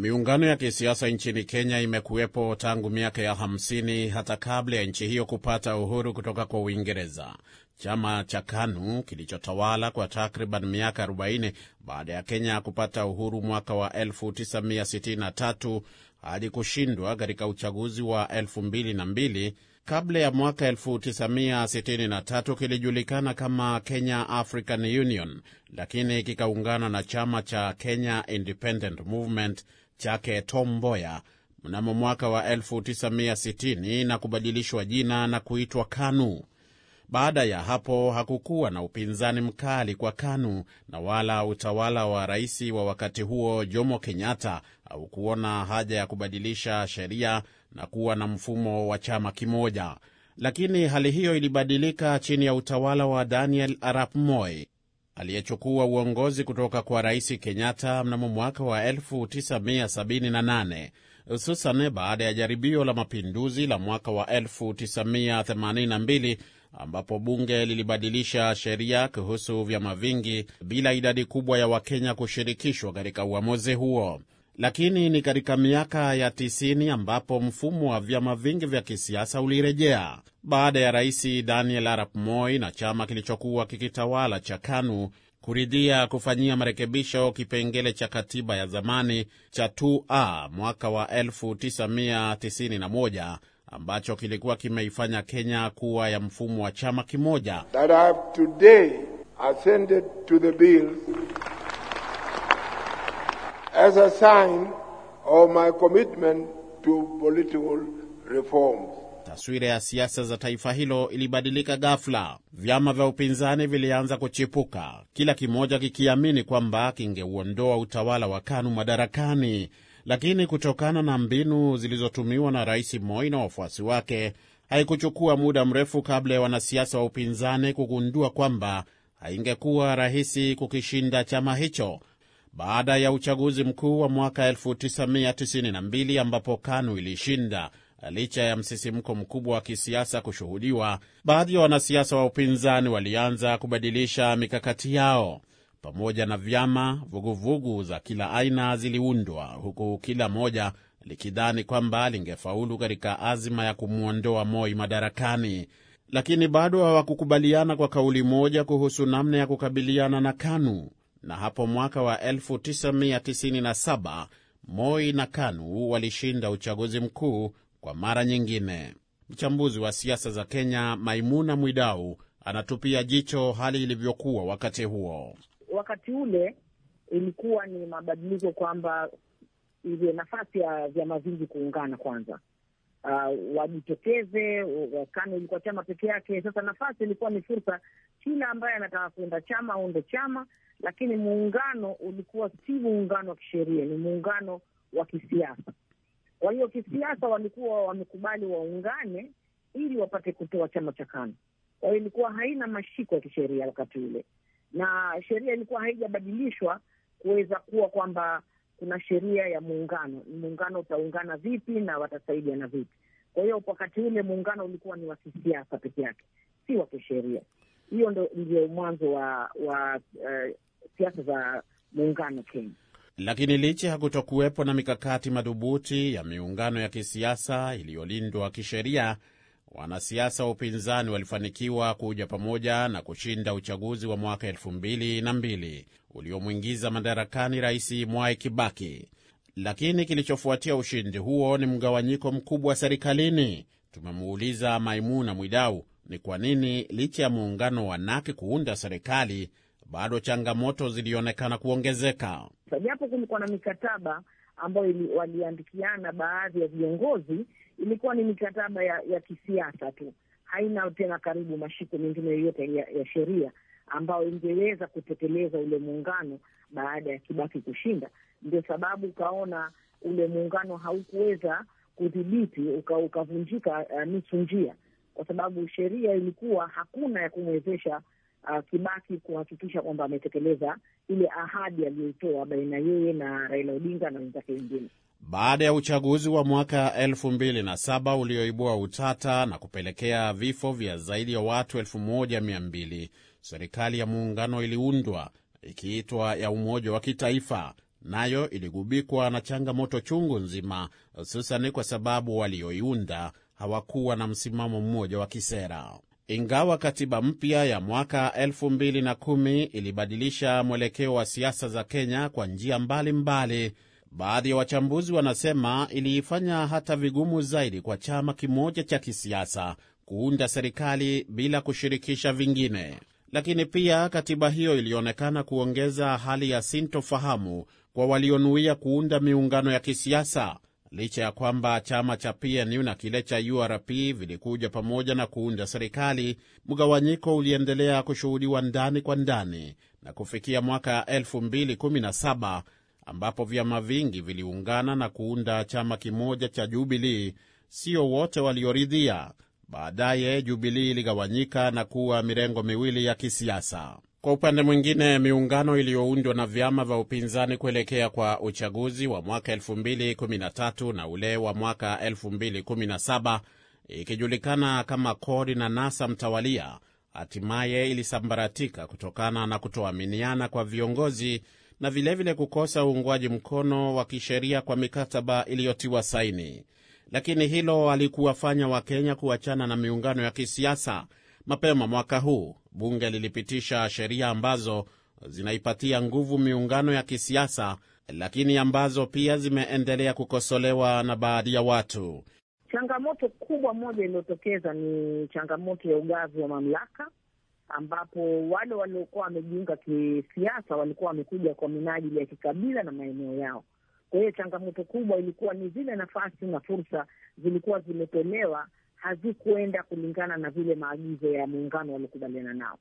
Miungano ya kisiasa nchini Kenya imekuwepo tangu miaka ya 50 hata kabla ya nchi hiyo kupata uhuru kutoka kwa Uingereza. Chama cha KANU kilichotawala kwa takriban miaka 40 baada ya Kenya kupata uhuru mwaka wa 1963 hadi kushindwa katika uchaguzi wa 2002 kabla ya mwaka 1963 kilijulikana kama Kenya African Union, lakini kikaungana na chama cha Kenya Independent Movement chake Tom Mboya mnamo mwaka wa 1960 na kubadilishwa jina na kuitwa KANU. Baada ya hapo hakukuwa na upinzani mkali kwa KANU na wala utawala wa rais wa wakati huo Jomo Kenyatta haukuona haja ya kubadilisha sheria na kuwa na mfumo wa chama kimoja. Lakini hali hiyo ilibadilika chini ya utawala wa Daniel Arap Moi aliyechukua uongozi kutoka kwa rais Kenyatta mnamo mwaka wa 1978 hususan baada ya jaribio la mapinduzi la mwaka wa 1982 ambapo bunge lilibadilisha sheria kuhusu vyama vingi bila idadi kubwa ya Wakenya kushirikishwa katika uamuzi huo. Lakini ni katika miaka ya 90 ambapo mfumo wa vyama vingi vya kisiasa ulirejea baada ya rais Daniel Arap Moi na chama kilichokuwa kikitawala cha KANU kuridhia kufanyia marekebisho kipengele cha katiba ya zamani cha 2A mwaka wa 1991 ambacho kilikuwa kimeifanya Kenya kuwa ya mfumo wa chama kimoja. As a sign of my commitment to political reforms. Taswira ya siasa za taifa hilo ilibadilika ghafla. Vyama vya upinzani vilianza kuchipuka, kila kimoja kikiamini kwamba kingeuondoa utawala wa KANU madarakani. Lakini kutokana na mbinu zilizotumiwa na Rais Moi na wafuasi wake, haikuchukua muda mrefu kabla ya wanasiasa wa upinzani kugundua kwamba haingekuwa rahisi kukishinda chama hicho. Baada ya uchaguzi mkuu wa mwaka 1992 ambapo KANU ilishinda licha ya msisimko mkubwa wa kisiasa kushuhudiwa, baadhi ya wanasiasa wa upinzani walianza kubadilisha mikakati yao. Pamoja na vyama, vuguvugu za kila aina ziliundwa, huku kila moja likidhani kwamba lingefaulu katika azima ya kumwondoa Moi madarakani, lakini bado hawakukubaliana kwa kauli moja kuhusu namna ya kukabiliana na KANU. Na hapo mwaka wa 1997 Moi na KANU walishinda uchaguzi mkuu kwa mara nyingine. Mchambuzi wa siasa za Kenya Maimuna Mwidau anatupia jicho hali ilivyokuwa wakati huo. Wakati ule ilikuwa ni mabadiliko kwamba ile nafasi ya vyama vingi kuungana kwanza, uh, wajitokeze. KANU ilikuwa chama peke yake. Sasa nafasi ilikuwa ni fursa, kila ambaye anataka kuunda chama aunde chama, lakini muungano ulikuwa si muungano wa kisheria, ni muungano wa kisiasa. Kwa hiyo kisiasa walikuwa wamekubali waungane ili wapate kutoa chama cha KANU. Kwa hiyo ilikuwa haina mashiko ya kisheria wakati ule, na sheria ilikuwa haijabadilishwa kuweza kuwa kwamba kuna sheria ya muungano, muungano utaungana vipi na watasaidiana vipi. Kwa hiyo wakati ule muungano ulikuwa ni wa kisiasa peke yake, si wa kisheria. Hiyo ndio mwanzo wa wa uh, siasa za muungano Kenya. Lakini licha ya kutokuwepo na mikakati madhubuti ya miungano ya kisiasa iliyolindwa kisheria, wanasiasa wa upinzani walifanikiwa kuja pamoja na kushinda uchaguzi wa mwaka elfu mbili na mbili uliomwingiza madarakani Rais Mwai Kibaki. Lakini kilichofuatia ushindi huo ni mgawanyiko mkubwa serikalini. Tumemuuliza Maimuna Mwidau ni kwa nini licha ya muungano wa Naki kuunda serikali bado changamoto zilionekana kuongezeka. Japo kulikuwa na mikataba ambayo waliandikiana baadhi ya viongozi, ilikuwa ni mikataba ya, ya kisiasa tu, haina tena karibu mashiko mengine yoyote ya, ya sheria ambayo ingeweza kutekeleza ule muungano baada ya Kibaki kushinda. Ndio sababu ukaona ule muungano haukuweza kudhibiti, ukavunjika uka uh, nusu njia, kwa sababu sheria ilikuwa hakuna ya kumwezesha Uh, Kibaki kuhakikisha kwamba ametekeleza ile ahadi aliyoitoa baina yeye na Raila Odinga na wenzake wengine. Baada ya uchaguzi wa mwaka elfu mbili na saba ulioibua utata na kupelekea vifo vya zaidi ya watu elfu moja mia mbili serikali ya muungano iliundwa ikiitwa ya Umoja wa Kitaifa nayo iligubikwa na changamoto chungu nzima, hususani kwa sababu walioiunda hawakuwa na msimamo mmoja wa kisera. Ingawa katiba mpya ya mwaka 2010 ilibadilisha mwelekeo wa siasa za Kenya kwa njia mbalimbali, baadhi ya wachambuzi wanasema iliifanya hata vigumu zaidi kwa chama kimoja cha kisiasa kuunda serikali bila kushirikisha vingine. Lakini pia katiba hiyo ilionekana kuongeza hali ya sintofahamu kwa walionuia kuunda miungano ya kisiasa. Licha ya kwamba chama cha PNU na kile cha URP vilikuja pamoja na kuunda serikali, mgawanyiko uliendelea kushuhudiwa ndani kwa ndani na kufikia mwaka 2017 ambapo vyama vingi viliungana na kuunda chama kimoja cha Jubilii. Sio wote walioridhia. Baadaye Jubilii iligawanyika na kuwa mirengo miwili ya kisiasa. Kwa upande mwingine, miungano iliyoundwa na vyama vya upinzani kuelekea kwa uchaguzi wa mwaka 2013 na ule wa mwaka 2017 ikijulikana kama CORD na NASA mtawalia, hatimaye ilisambaratika kutokana na kutoaminiana kwa viongozi na vilevile vile kukosa uungwaji mkono wa kisheria kwa mikataba iliyotiwa saini. Lakini hilo alikuwafanya Wakenya kuachana na miungano ya kisiasa. Mapema mwaka huu bunge lilipitisha sheria ambazo zinaipatia nguvu miungano ya kisiasa, lakini ambazo pia zimeendelea kukosolewa na baadhi ya watu. Changamoto kubwa moja iliyotokeza ni changamoto ya ugavi wa mamlaka, ambapo wale waliokuwa wamejiunga kisiasa walikuwa wamekuja kwa minajili ya kikabila na maeneo yao. Kwa hiyo changamoto kubwa ilikuwa ni zile nafasi na fursa zilikuwa zimetolewa hazikuenda kulingana na vile maagizo ya muungano waliokubaliana nao.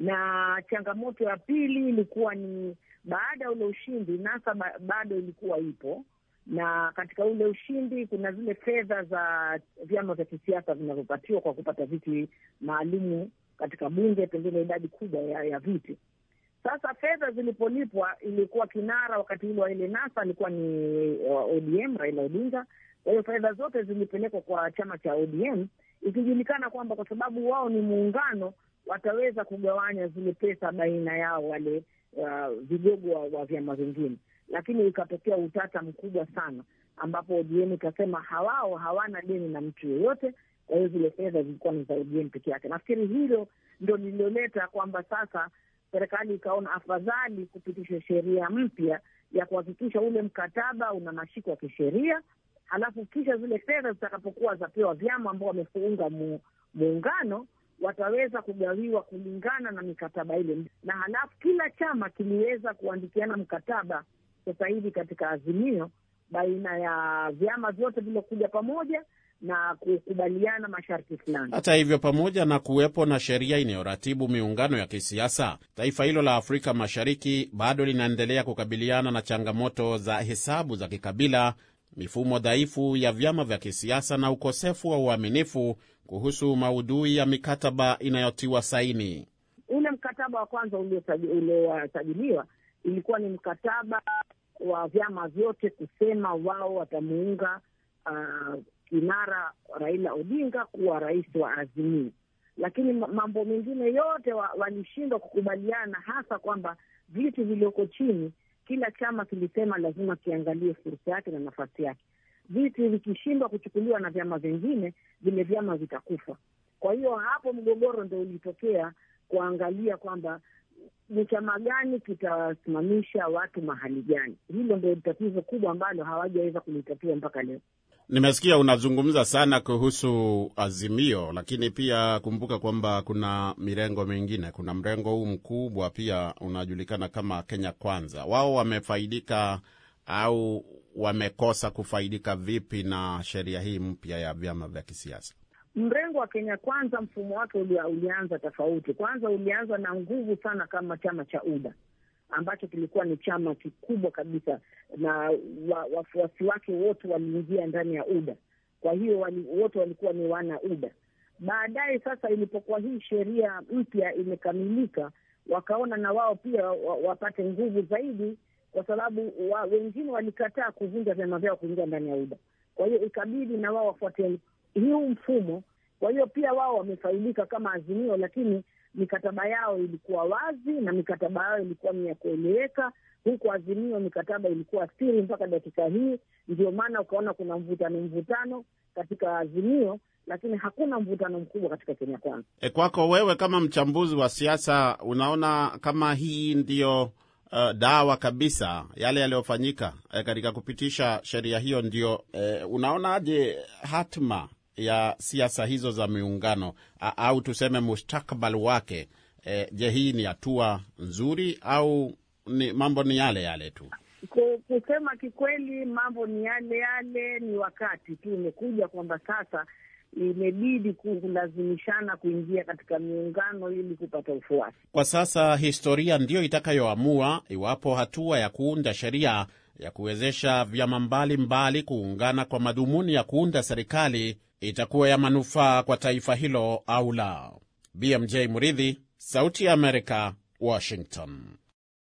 Na changamoto ya pili ilikuwa ni baada ya ule ushindi, NASA bado ilikuwa ipo, na katika ule ushindi kuna zile fedha za vyama vya kisiasa vinavyopatiwa kwa kupata viti maalumu katika bunge, pengine idadi kubwa ya, ya viti. Sasa fedha zilipolipwa, ilikuwa kinara wakati ule wa ile NASA alikuwa ni ODM, Raila Odinga. Kwa hiyo fedha zote zilipelekwa kwa chama cha ODM, ikijulikana kwamba kwa sababu wao ni muungano, wataweza kugawanya zile pesa baina yao wale uh, vigogo wa, wa vyama vingine. Lakini ikatokea utata mkubwa sana, ambapo ODM ikasema hawao hawana deni na mtu yoyote, kwa hiyo zile fedha zilikuwa ni za ODM peke yake. Nafikiri hilo ndo lililoleta kwamba sasa serikali ikaona afadhali kupitisha sheria mpya ya kuhakikisha ule mkataba una mashiko ya kisheria, halafu kisha zile fedha zitakapokuwa zapewa vyama ambao wamefunga mu, muungano wataweza kugawiwa kulingana na mikataba ile, na halafu kila chama kiliweza kuandikiana mkataba sasa hivi katika azimio baina ya vyama vyote vilokuja pamoja na kukubaliana masharti fulani. Hata hivyo, pamoja na kuwepo na sheria inayoratibu miungano ya kisiasa, taifa hilo la Afrika Mashariki bado linaendelea kukabiliana na changamoto za hesabu za kikabila, mifumo dhaifu ya vyama vya kisiasa na ukosefu wa uaminifu kuhusu maudhui ya mikataba inayotiwa saini. Ule mkataba wa kwanza uliosajiliwa ilikuwa ni mkataba wa vyama vyote kusema wao watamuunga uh, kinara Raila Odinga kuwa rais wa Azimio, lakini mambo mengine yote walishindwa wa kukubaliana, hasa kwamba viti vilioko chini, kila chama kilisema lazima kiangalie fursa yake na nafasi yake. Viti vikishindwa kuchukuliwa na vyama vingine, vile vyama vitakufa. Kwa hiyo hapo mgogoro ndo ulitokea, kuangalia kwamba ni chama gani kitasimamisha watu mahali gani. Hilo ndio tatizo kubwa ambalo hawajaweza kulitatua mpaka leo. Nimesikia unazungumza sana kuhusu Azimio, lakini pia kumbuka kwamba kuna mirengo mingine. Kuna mrengo huu mkubwa pia unajulikana kama Kenya Kwanza. Wao wamefaidika au wamekosa kufaidika vipi na sheria hii mpya ya vyama vya kisiasa? Mrengo wa Kenya Kwanza mfumo wake ulianza tofauti. Kwanza ulianza na nguvu sana kama chama cha UDA ambacho kilikuwa ni chama kikubwa kabisa na wafuasi wa wake wote waliingia ndani ya UDA. Kwa hiyo wali, wote walikuwa ni wana UDA. Baadaye sasa, ilipokuwa hii sheria mpya imekamilika, wakaona na wao pia wapate nguvu zaidi, kwa sababu wa, wengine walikataa kuvunja vyama vyao kuingia ndani ya UDA. Kwa hiyo ikabidi na wao wafuate huu mfumo. Kwa hiyo pia wao wamefaidika kama Azimio, lakini mikataba yao ilikuwa wazi na mikataba yao ilikuwa ni ya kueleweka, Huku Azimio mikataba ilikuwa siri mpaka dakika hii, ndio maana ukaona kuna mvutano mvutano katika Azimio, lakini hakuna mvutano mkubwa katika Kenya Kwanza. E, kwako wewe kama mchambuzi wa siasa, unaona kama hii ndiyo uh, dawa kabisa yale yaliyofanyika eh, katika kupitisha sheria hiyo ndio eh, unaonaje hatma ya siasa hizo za miungano au tuseme mustakbal wake E, je, hii ni hatua nzuri au ni mambo ni yale yale tu? Kusema kikweli, mambo ni yale yale, ni wakati tu imekuja kwamba sasa imebidi kulazimishana kuingia katika miungano ili kupata ufuasi. Kwa sasa historia ndiyo itakayoamua iwapo hatua ya kuunda sheria ya kuwezesha vyama mbalimbali kuungana kwa madhumuni ya kuunda serikali itakuwa ya manufaa kwa taifa hilo au la. BMJ Muridhi, Sauti ya Amerika, Washington.